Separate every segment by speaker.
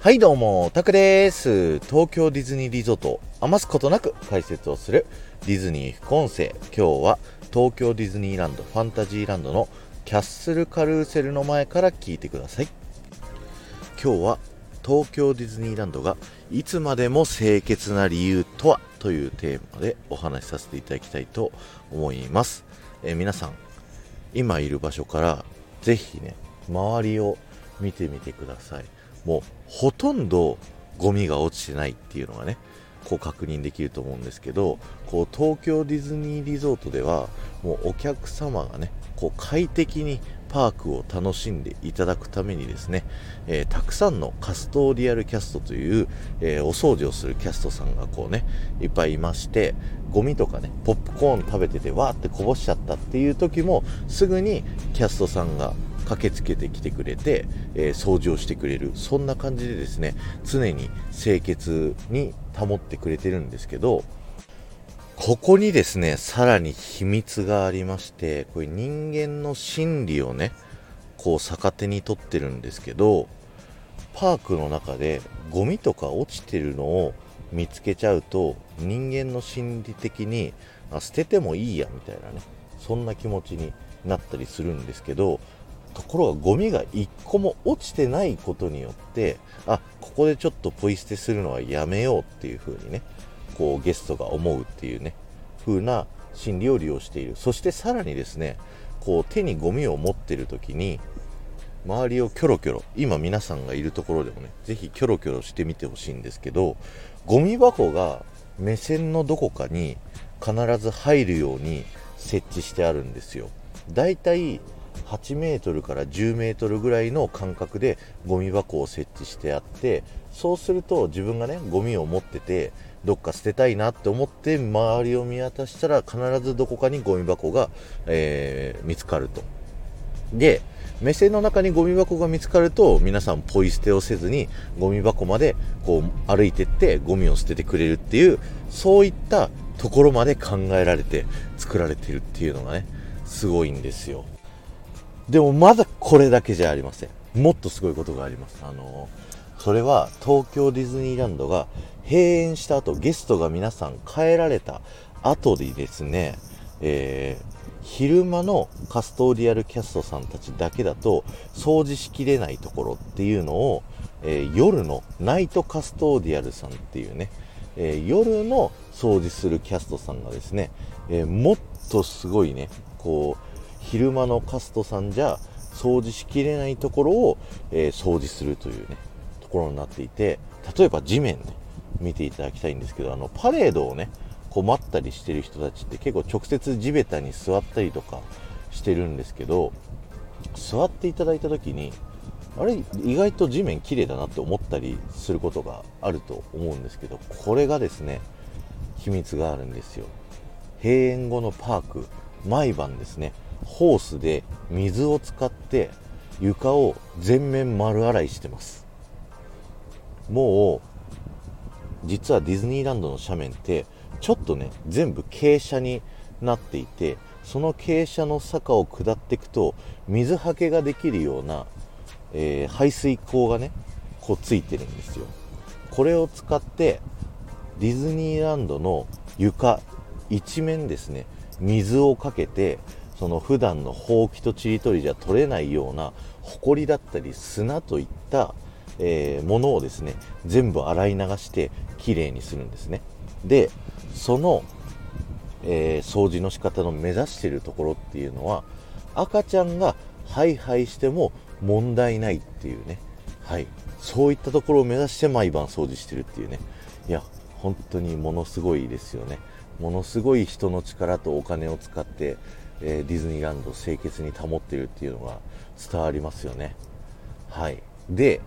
Speaker 1: はいどうも、タクです。東京ディズニーリゾートを余すことなく解説をするディズニー副音声。今日は東京ディズニーランドファンタジーランドのキャッスルカルーセルの前から聞いてください。今日は東京ディズニーランドがいつまでも清潔な理由とはというテーマでお話しさせていただきたいと思います。え、皆さん、今いる場所からぜひね、周りを見てみてください。もうほとんどゴミが落ちてないっていうのがね、こう確認できると思うんですけど、こう東京ディズニーリゾートでは、もうお客様がね、こう快適にパークを楽しんでいただくためにですね、えー、たくさんのカストリアルキャストという、えー、お掃除をするキャストさんがこうね、いっぱいいまして、ゴミとかね、ポップコーン食べててわーってこぼしちゃったっていう時も、すぐにキャストさんが駆けつけてきてくれて、えー、掃除をしてくれる。そんな感じでですね常に清潔に保ってくれてるんですけどここにですねさらに秘密がありましてこれ人間の心理をねこう逆手に取ってるんですけどパークの中でゴミとか落ちてるのを見つけちゃうと人間の心理的にあ捨ててもいいやみたいなねそんな気持ちになったりするんですけどところがゴミが1個も落ちてないことによってあここでちょっとポイ捨てするのはやめようっていう風にねこうゲストが思うっていうね風な心理を利用している。そしてさらにですねこう手にゴミを持ってる時に周りをキョロキョロ今皆さんがいるところでもね是非キョロキョロしてみてほしいんですけどゴミ箱が目線のどこかに必ず入るように設置してあるんですよ。だいたい8メートルから10メートルぐらいの間隔でゴミ箱を設置してあってそうすると自分がねゴミを持っててどっか捨てたいなって思って周りを見渡したら必ずどこかにゴミ箱が、えー、見つかると。で目線の中にゴミ箱が見つかると皆さんポイ捨てをせずにゴミ箱までこう歩いてってゴミを捨ててくれるっていうそういったところまで考えられて作られてるっていうのがねすごいんですよ。でもまだこれだけじゃありません。もっとすごいことがあります。あのそれは東京ディズニーランドが閉園した後、ゲストが皆さん帰られた後でですね、えー、昼間のカストーディアルキャストさんたちだけだと掃除しきれないところっていうのを、えー、夜のナイトカストーディアルさんっていうね、えー、夜の掃除するキャストさんがですね、えもっとすごいね、こう、昼間のカストさんじゃ掃除しきれないところを、えー、掃除するというね、ところになっていて、例えば地面ね、見ていただきたいんですけど、あの、パレードをね、こう待ったりしてる人たちって結構直接地べたに座ったりとかしてるんですけど、座っていただいた時に、あれ、意外と地面綺麗だなって思ったりすることがあると思うんですけど、これがですね、秘密があるんですよ。閉園後のパーク、毎晩ですね、ホースで水を使って床を全面丸洗いしてます。もう実はディズニーランドの斜面ってちょっとね全部傾斜になっていてその傾斜の坂を下っていくと水はけができるような、えー、排水口がねこうついてるんですよ。これを使ってディズニーランドの床一面ですね水をかけてその普段のほうきとちりとりじゃ取れないようなほこりだったり砂といった、えー、ものをですね全部洗い流してきれいにするんですね。でその、えー、掃除の仕方の目指しているところっていうのは赤ちゃんがハイハイしても問題ないっていうね。はい。そういったところを目指して毎晩掃除してるっていうね。いや本当にものすごいですよね。ものすごい人の力とお金を使ってえディズニーランドを清潔に保っているっていうのが伝わりますよね。はい。で、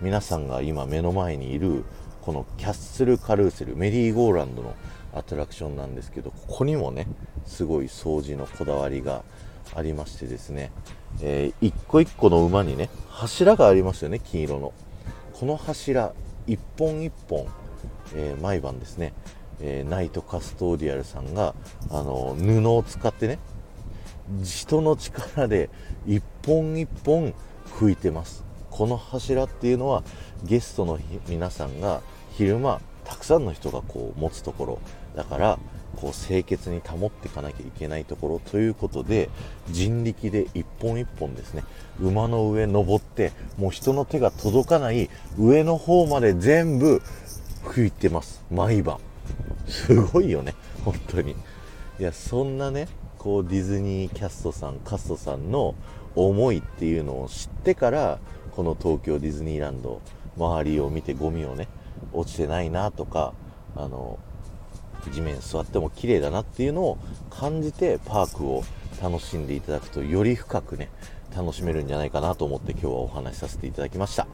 Speaker 1: 皆さんが今目の前にいるこのキャッスルカルーセル、メリーゴーランドのアトラクションなんですけど、ここにもね、すごい掃除のこだわりがありましてですね、えー、一個一個の馬にね、柱がありますよね、金色の。この柱、一本一本、えー、毎晩ですね、えー、ナイトカストーディアルさんが、あの、布を使ってね、人の力で一本一本拭いてます。この柱っていうのはゲストの皆さんが昼間たくさんの人がこう持つところ。だからこう清潔に保っていかなきゃいけないところ。ということで人力で一本一本ですね。馬の上登ってもう人の手が届かない上の方まで全部拭いてます。毎晩。すごいよね。本当に。いやそんなねこうディズニーキャストさんカストさんの思いっていうのを知ってからこの東京ディズニーランド周りを見てゴミをね落ちてないなとかあの地面座っても綺麗だなっていうのを感じてパークを楽しんでいただくとより深くね楽しめるんじゃないかなと思って今日はお話しさせていただきました。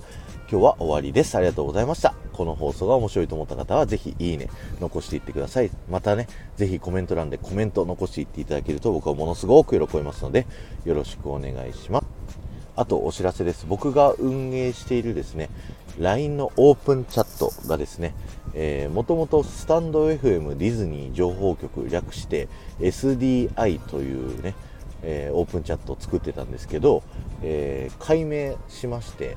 Speaker 1: 今日は終わりです。ありがとうございました。この放送が面白いと思った方はぜひいいね残していってください。またねぜひコメント欄でコメント残していっていただけると僕はものすごく喜びますのでよろしくお願いします。あとお知らせです。僕が運営しているですね、LINE のオープンチャットがですね、えー、もともとスタンド FM ディズニー情報局略して SDI というね、えー、オープンチャットを作ってたんですけど、えー、改名しまして、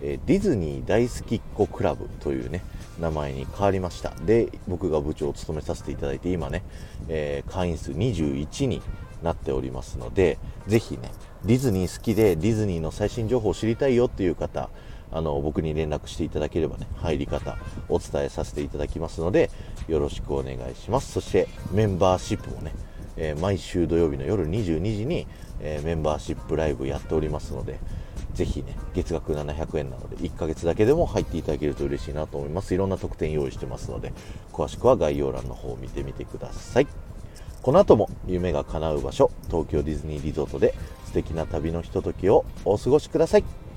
Speaker 1: えディズニー大好きっ子クラブというね、名前に変わりました。で、僕が部長を務めさせていただいて、今ね、え会員数21になっておりますので、ぜひね、ディズニー好きでディズニーの最新情報を知りたいよっていう方、あの、僕に連絡していただければね、入り方お伝えさせていただきますので、よろしくお願いします。そして、メンバーシップもね、えー、毎週土曜日の夜22時に、えー、メンバーシップライブやっておりますので、ぜひね、月額700円なので、1ヶ月だけでも入っていただけると嬉しいなと思います。いろんな特典用意してますので、詳しくは概要欄の方を見てみてください。この後も夢が叶う場所、東京ディズニーリゾートで素敵な旅のひとときをお過ごしください。